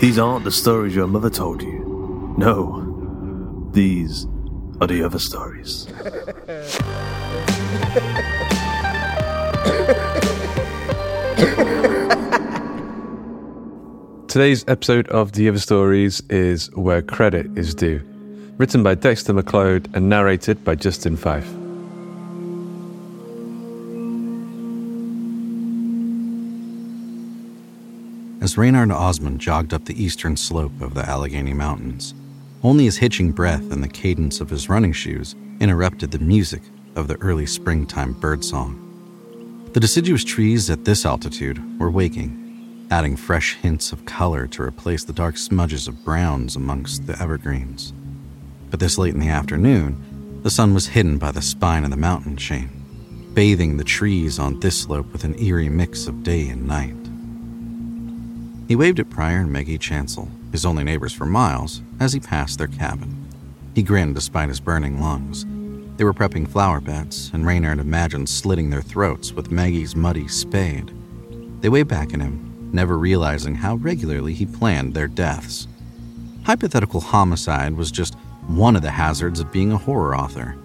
These aren't the stories your mother told you. No, these are the other stories. Today's episode of The Other Stories is Where Credit is Due, written by Dexter McLeod and narrated by Justin Fife. As Reynard Osman jogged up the eastern slope of the Allegheny Mountains, only his hitching breath and the cadence of his running shoes interrupted the music of the early springtime birdsong. The deciduous trees at this altitude were waking, adding fresh hints of color to replace the dark smudges of browns amongst the evergreens. But this late in the afternoon, the sun was hidden by the spine of the mountain chain, bathing the trees on this slope with an eerie mix of day and night. He waved at Pryor and Maggie Chancel, his only neighbors for miles, as he passed their cabin. He grinned despite his burning lungs. They were prepping flower beds, and Reynard imagined slitting their throats with Maggie's muddy spade. They waved back at him, never realizing how regularly he planned their deaths. Hypothetical homicide was just one of the hazards of being a horror author.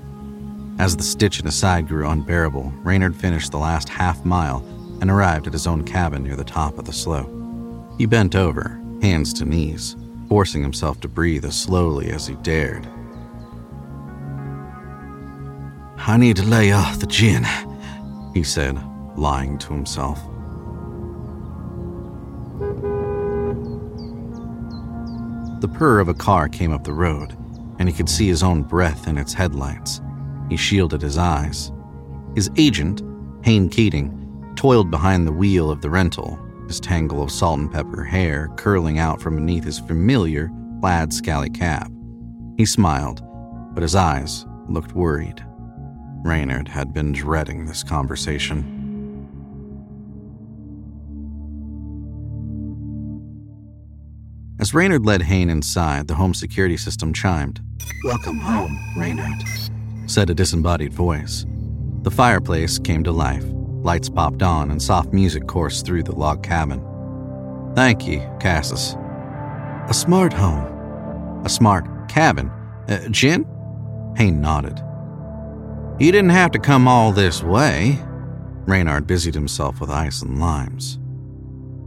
As the stitch in his side grew unbearable, Reynard finished the last half mile and arrived at his own cabin near the top of the slope. He bent over, hands to knees, forcing himself to breathe as slowly as he dared. I need to lay off the gin, he said, lying to himself. The purr of a car came up the road, and he could see his own breath in its headlights. He shielded his eyes. His agent, Hayne Keating, toiled behind the wheel of the rental, his tangle of salt and pepper hair curling out from beneath his familiar plaid scally cap. He smiled, but his eyes looked worried. Reynard had been dreading this conversation. As Reynard led Hayne inside, the home security system chimed. Welcome home, Reynard, said a disembodied voice. The fireplace came to life. Lights popped on and soft music coursed through the log cabin. Thank you, Cassus. A smart home. A smart cabin. Uh, Gin? Hayne nodded. You didn't have to come all this way. Reynard busied himself with ice and limes.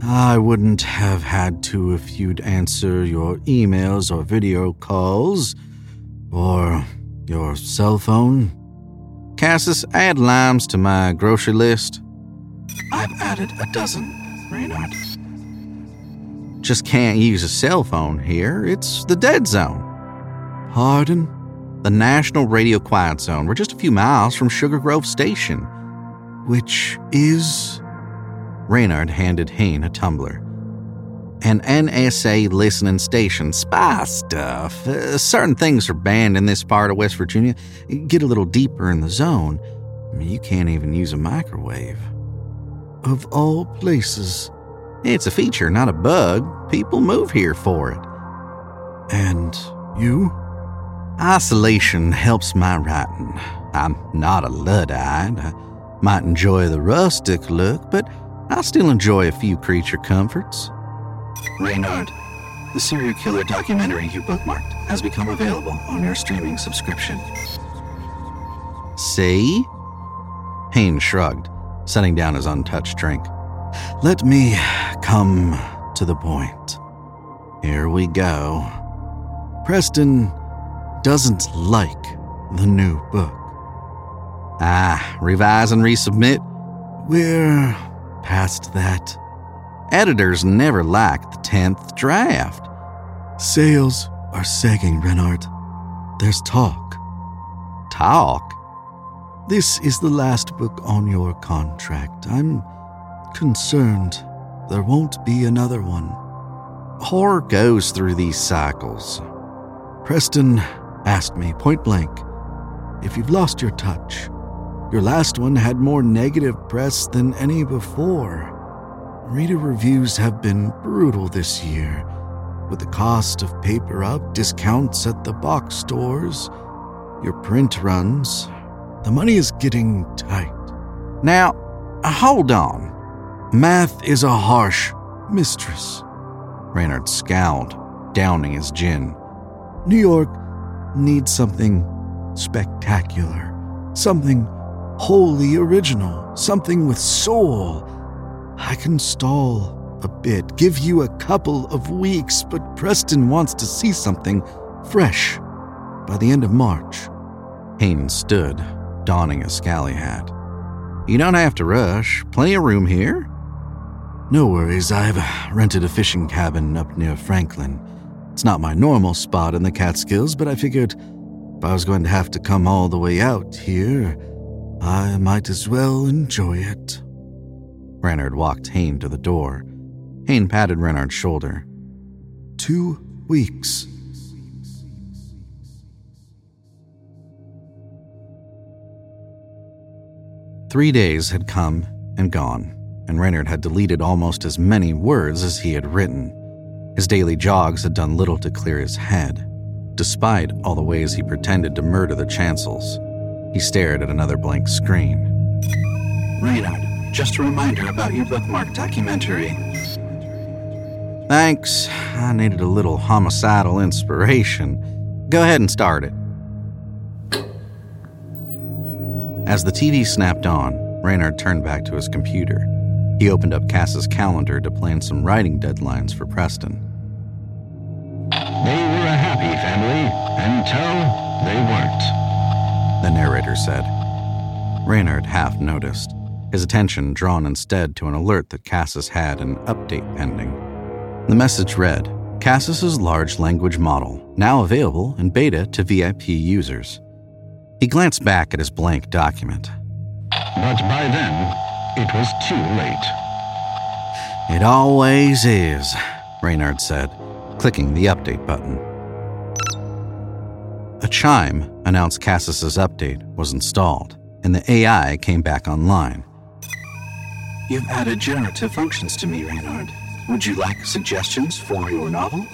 I wouldn't have had to if you'd answer your emails or video calls or your cell phone. Cassus, add limes to my grocery list. I've added a dozen, Reynard. just can't use a cell phone here. It's the dead zone. Pardon? The National Radio Quiet Zone. We're just a few miles from Sugar Grove Station. Which is. Reynard handed Hain a tumbler. An NSA listening station. Spy stuff. Uh, certain things are banned in this part of West Virginia. Get a little deeper in the zone. You can't even use a microwave. Of all places. It's a feature, not a bug. People move here for it. And you? Isolation helps my writing. I'm not a Luddite. I might enjoy the rustic look, but I still enjoy a few creature comforts. Reynard, the serial killer documentary you bookmarked has become available on your streaming subscription. See? Hain shrugged, setting down his untouched drink. Let me come to the point. Here we go. Preston doesn't like the new book. Ah, revise and resubmit? We're past that. Editors never like the 10th draft. Sales are sagging, Reynard. There's talk. Talk? This is the last book on your contract. I'm concerned there won't be another one. Horror goes through these cycles. Preston asked me point blank if you've lost your touch. Your last one had more negative press than any before. Reader reviews have been brutal this year, with the cost of paper up, discounts at the box stores, your print runs. The money is getting tight. Now, hold on. Math is a harsh mistress. Reynard scowled, downing his gin. New York needs something spectacular, something wholly original, something with soul. I can stall a bit, give you a couple of weeks, but Preston wants to see something fresh by the end of March. Haynes stood, donning a scally hat. You don't have to rush. Plenty of room here. No worries, I've rented a fishing cabin up near Franklin. It's not my normal spot in the Catskills, but I figured if I was going to have to come all the way out here, I might as well enjoy it. Reynard walked Hain to the door. Hain patted Reynard's shoulder. Two weeks. Three days had come and gone, and Reynard had deleted almost as many words as he had written. His daily jogs had done little to clear his head, despite all the ways he pretended to murder the chancels. He stared at another blank screen. Reynard, just a reminder about your bookmark documentary. Thanks. I needed a little homicidal inspiration. Go ahead and start it. As the TV snapped on, Reynard turned back to his computer. He opened up Cass's calendar to plan some writing deadlines for Preston. They were a happy family until they weren't, the narrator said. Reynard half noticed, his attention drawn instead to an alert that Cassus had an update pending. The message read Cassus's large language model, now available in beta to VIP users. He glanced back at his blank document. But by then, it was too late. It always is, Reynard said, clicking the update button. A chime announced Cassus's update was installed, and the AI came back online. You've added generative functions to me, Reynard. Would you like suggestions for your novel?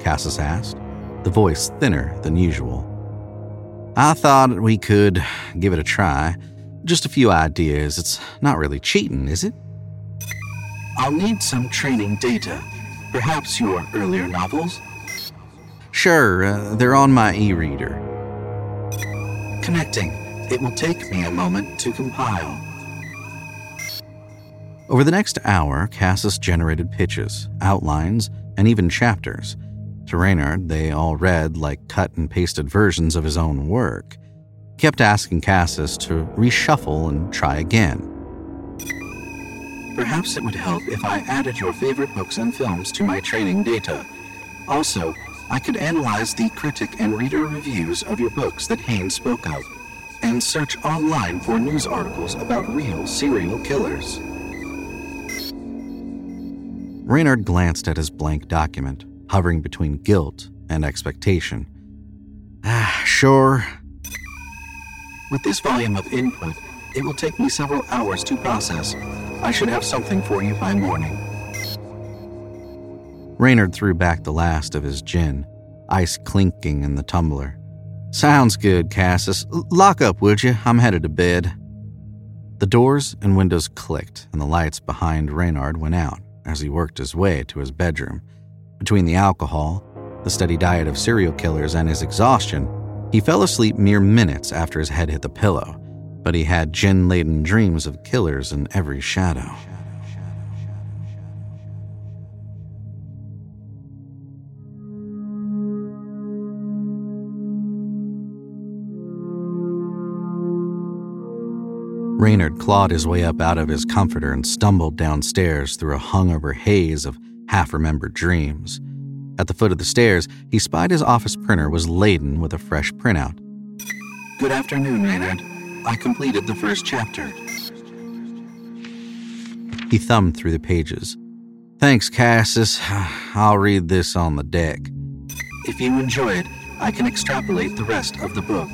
Cassus asked, the voice thinner than usual. I thought we could give it a try. Just a few ideas. It's not really cheating, is it? I'll need some training data. Perhaps your earlier novels? Sure, uh, they're on my e reader. Connecting. It will take me a moment to compile. Over the next hour, Cassus generated pitches, outlines, and even chapters. To Reynard, they all read like cut and pasted versions of his own work. He kept asking Cassus to reshuffle and try again. Perhaps it would help if I added your favorite books and films to my training data. Also, I could analyze the critic and reader reviews of your books that Haynes spoke of, and search online for news articles about real serial killers. Reynard glanced at his blank document, hovering between guilt and expectation. Ah, sure. With this volume of input, it will take me several hours to process. I should have something for you by morning. Reynard threw back the last of his gin, ice clinking in the tumbler. Sounds good, Cassus. Lock up, would you? I'm headed to bed. The doors and windows clicked, and the lights behind Reynard went out as he worked his way to his bedroom. Between the alcohol, the steady diet of serial killers, and his exhaustion, he fell asleep mere minutes after his head hit the pillow, but he had gin laden dreams of killers in every shadow. Reynard clawed his way up out of his comforter and stumbled downstairs through a hungover haze of half remembered dreams. At the foot of the stairs, he spied his office printer was laden with a fresh printout. Good afternoon, Reynard. I completed the first chapter. He thumbed through the pages. Thanks, Cassus. I'll read this on the deck. If you enjoy it, I can extrapolate the rest of the book.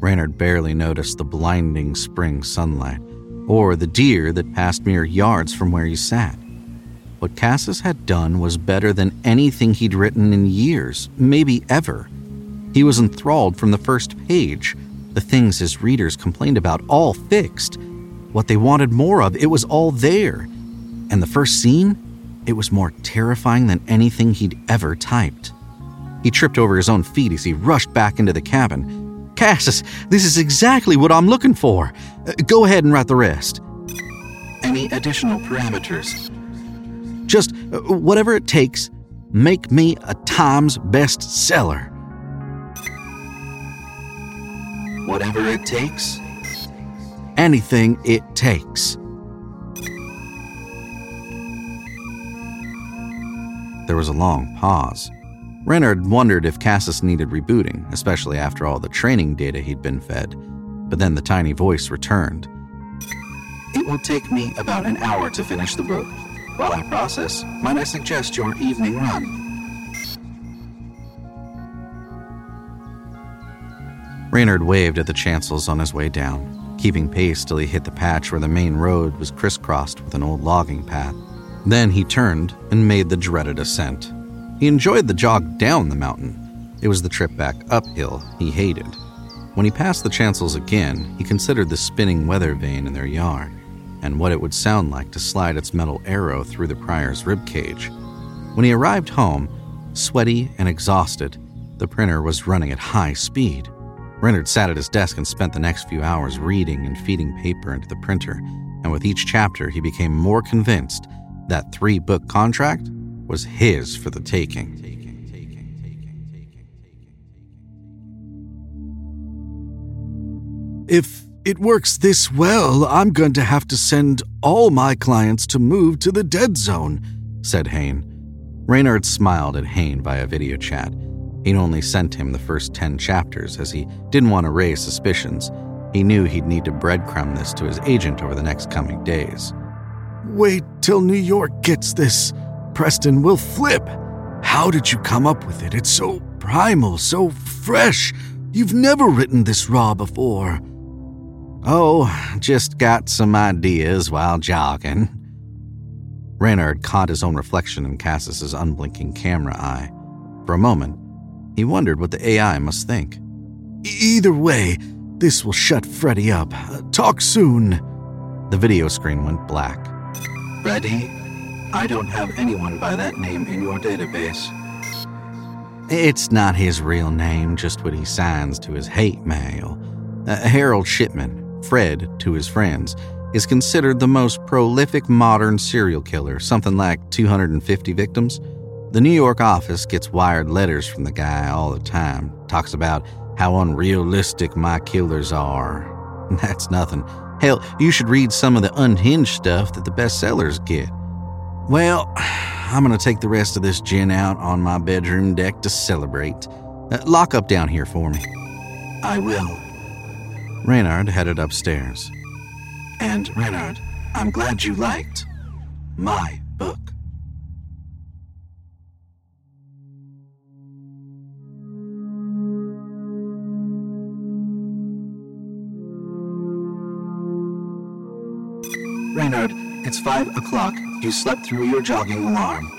Reynard barely noticed the blinding spring sunlight, or the deer that passed mere yards from where he sat. What Cassus had done was better than anything he'd written in years, maybe ever. He was enthralled from the first page. The things his readers complained about, all fixed. What they wanted more of, it was all there. And the first scene, it was more terrifying than anything he'd ever typed. He tripped over his own feet as he rushed back into the cabin. Cassus, this is exactly what I'm looking for. Uh, go ahead and write the rest. Any additional parameters? Just uh, whatever it takes, make me a Times bestseller. Whatever it takes? Anything it takes. There was a long pause. Reynard wondered if Cassus needed rebooting, especially after all the training data he'd been fed. But then the tiny voice returned. It will take me about an hour to finish the book. While I process, might I suggest your evening run? Reynard waved at the chancels on his way down, keeping pace till he hit the patch where the main road was crisscrossed with an old logging path. Then he turned and made the dreaded ascent. He enjoyed the jog down the mountain. It was the trip back uphill he hated. When he passed the chancels again, he considered the spinning weather vane in their yard and what it would sound like to slide its metal arrow through the Pryor's ribcage. When he arrived home, sweaty and exhausted, the printer was running at high speed. Reynard sat at his desk and spent the next few hours reading and feeding paper into the printer, and with each chapter, he became more convinced that three book contract was his for the taking. If it works this well, I'm going to have to send all my clients to move to the dead zone, said Hain. Reynard smiled at Hain via video chat. He'd only sent him the first 10 chapters as he didn't want to raise suspicions. He knew he'd need to breadcrumb this to his agent over the next coming days. Wait till New York gets this, Preston will flip. How did you come up with it? It's so primal, so fresh. You've never written this raw before. Oh, just got some ideas while jogging. Reynard caught his own reflection in Cassus's unblinking camera eye. For a moment, he wondered what the AI must think. Either way, this will shut Freddy up. Uh, talk soon. The video screen went black. Freddy, I don't have anyone by that name in your database. It's not his real name, just what he signs to his hate mail. Uh, Harold Shipman, Fred to his friends, is considered the most prolific modern serial killer, something like 250 victims. The New York office gets wired letters from the guy all the time, talks about how unrealistic my killers are. That's nothing. Hell, you should read some of the unhinged stuff that the bestsellers get. Well, I'm gonna take the rest of this gin out on my bedroom deck to celebrate. Uh, lock up down here for me. I will. Reynard headed upstairs. And, Reynard, I'm glad you liked my it's five o'clock. You slept through your jogging alarm.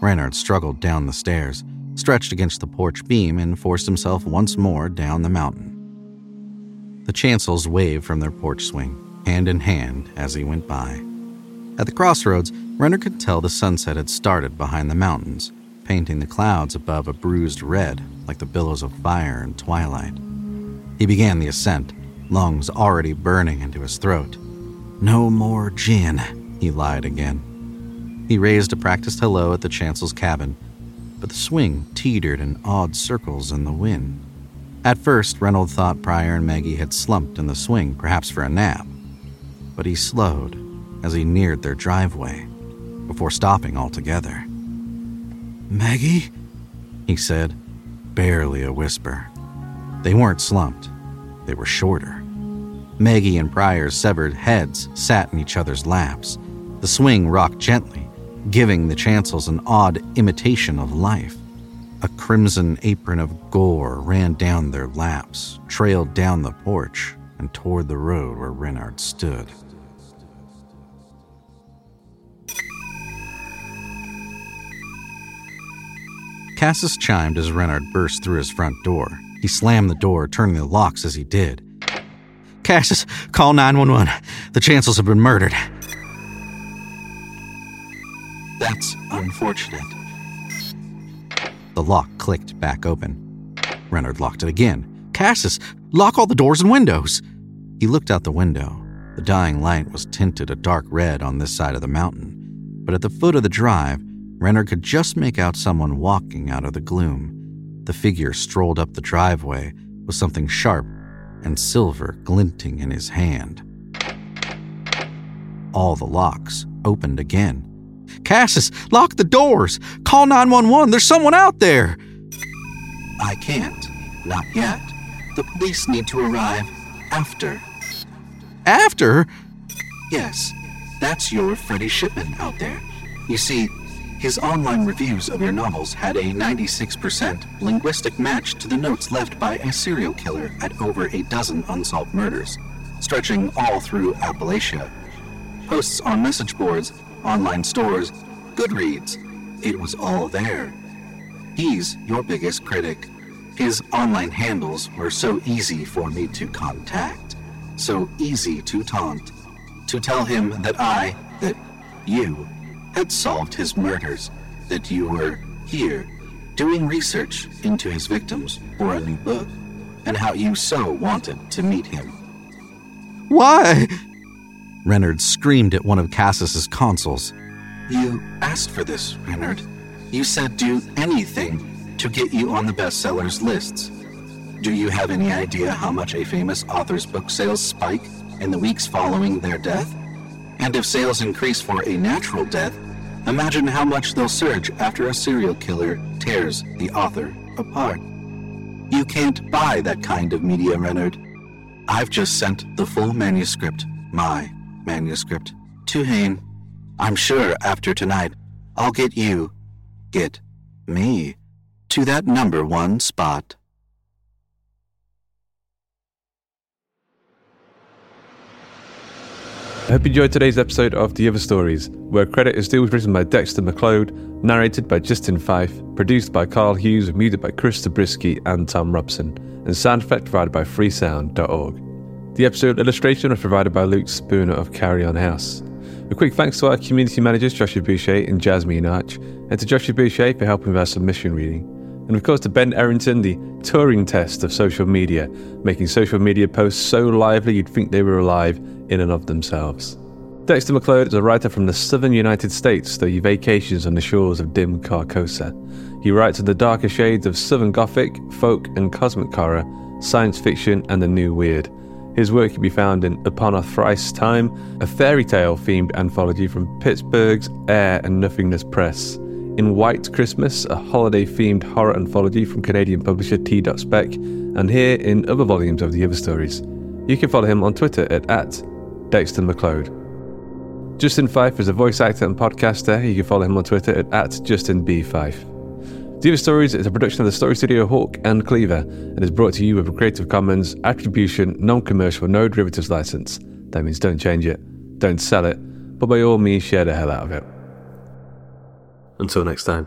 Reynard struggled down the stairs, stretched against the porch beam, and forced himself once more down the mountain. The chancels waved from their porch swing, hand in hand, as he went by. At the crossroads, Reynard could tell the sunset had started behind the mountains, painting the clouds above a bruised red like the billows of fire in twilight. He began the ascent, lungs already burning into his throat. No more gin, he lied again. He raised a practiced hello at the chancel's cabin, but the swing teetered in odd circles in the wind. At first, Reynolds thought Pryor and Maggie had slumped in the swing, perhaps for a nap. But he slowed as he neared their driveway, before stopping altogether. Maggie? He said, barely a whisper. They weren't slumped, they were shorter. Maggie and Pryor's severed heads sat in each other's laps. The swing rocked gently, giving the chancels an odd imitation of life. A crimson apron of gore ran down their laps, trailed down the porch, and toward the road where Reynard stood. Cassus chimed as Reynard burst through his front door. He slammed the door, turning the locks as he did. Cassus, call 911. The chancels have been murdered. That's unfortunate. The lock clicked back open. Reynard locked it again. Cassus, lock all the doors and windows. He looked out the window. The dying light was tinted a dark red on this side of the mountain, but at the foot of the drive, Reynard could just make out someone walking out of the gloom. The figure strolled up the driveway with something sharp and silver glinting in his hand. All the locks opened again. Cassus, lock the doors! Call 911! There's someone out there! I can't. Not yet. The police need to arrive after. After? Yes, that's your Freddie Shipman out there. You see, his online reviews of your novels had a 96% linguistic match to the notes left by a serial killer at over a dozen unsolved murders, stretching all through Appalachia. Posts on message boards, online stores, Goodreads. It was all there. He's your biggest critic. His online handles were so easy for me to contact, so easy to taunt, to tell him that I, that you, had solved his murders, that you were here doing research into his victims for a new book, and how you so wanted to meet him. Why? Reynard screamed at one of Cassus's consoles. You asked for this, Reynard. You said do anything to get you on the bestsellers lists. Do you have any idea how much a famous author's book sales spike in the weeks following their death? And if sales increase for a natural death, imagine how much they'll surge after a serial killer tears the author apart. You can't buy that kind of media, Reynard. I've just sent the full manuscript, my manuscript, to Hain. I'm sure after tonight, I'll get you, get me, to that number one spot. Hope you enjoyed today's episode of The Other Stories, where credit is due written by Dexter McLeod, narrated by Justin Fife, produced by Karl Hughes, music by Chris Zabriskie and Thom Robson, and sound effect provided by freesound.org. The episode illustration was provided by Luke Spooner of Carrion House. A quick thanks to our community managers Joshua Boucher and Jasmine Arch, and to Joshua Boucher for helping with our submission reading. And of course to Ben Errington, the Turing test of social media, making social media posts so lively you'd think they were alive in and of themselves. Dexter McLeod is a writer from the southern United States, though he vacations on the shores of dim Carcosa. He writes in the darker shades of southern gothic, folk, and cosmic horror, science fiction, and the new weird. His work can be found in Upon a Thrice Time, a fairy tale themed anthology from Pittsburgh's Air and Nothingness Press, in White Christmas, a holiday themed horror anthology from Canadian publisher T. Spec, and here in other volumes of the other stories. You can follow him on Twitter at, at Dexter McLeod. Justin Fife is a voice actor and podcaster. You can follow him on Twitter at, at justinbfife. Diva Stories is a production of the Story Studio Hawk and Cleaver and is brought to you with a Creative Commons Attribution Non Commercial No Derivatives license. That means don't change it, don't sell it, but by all means share the hell out of it. Until next time.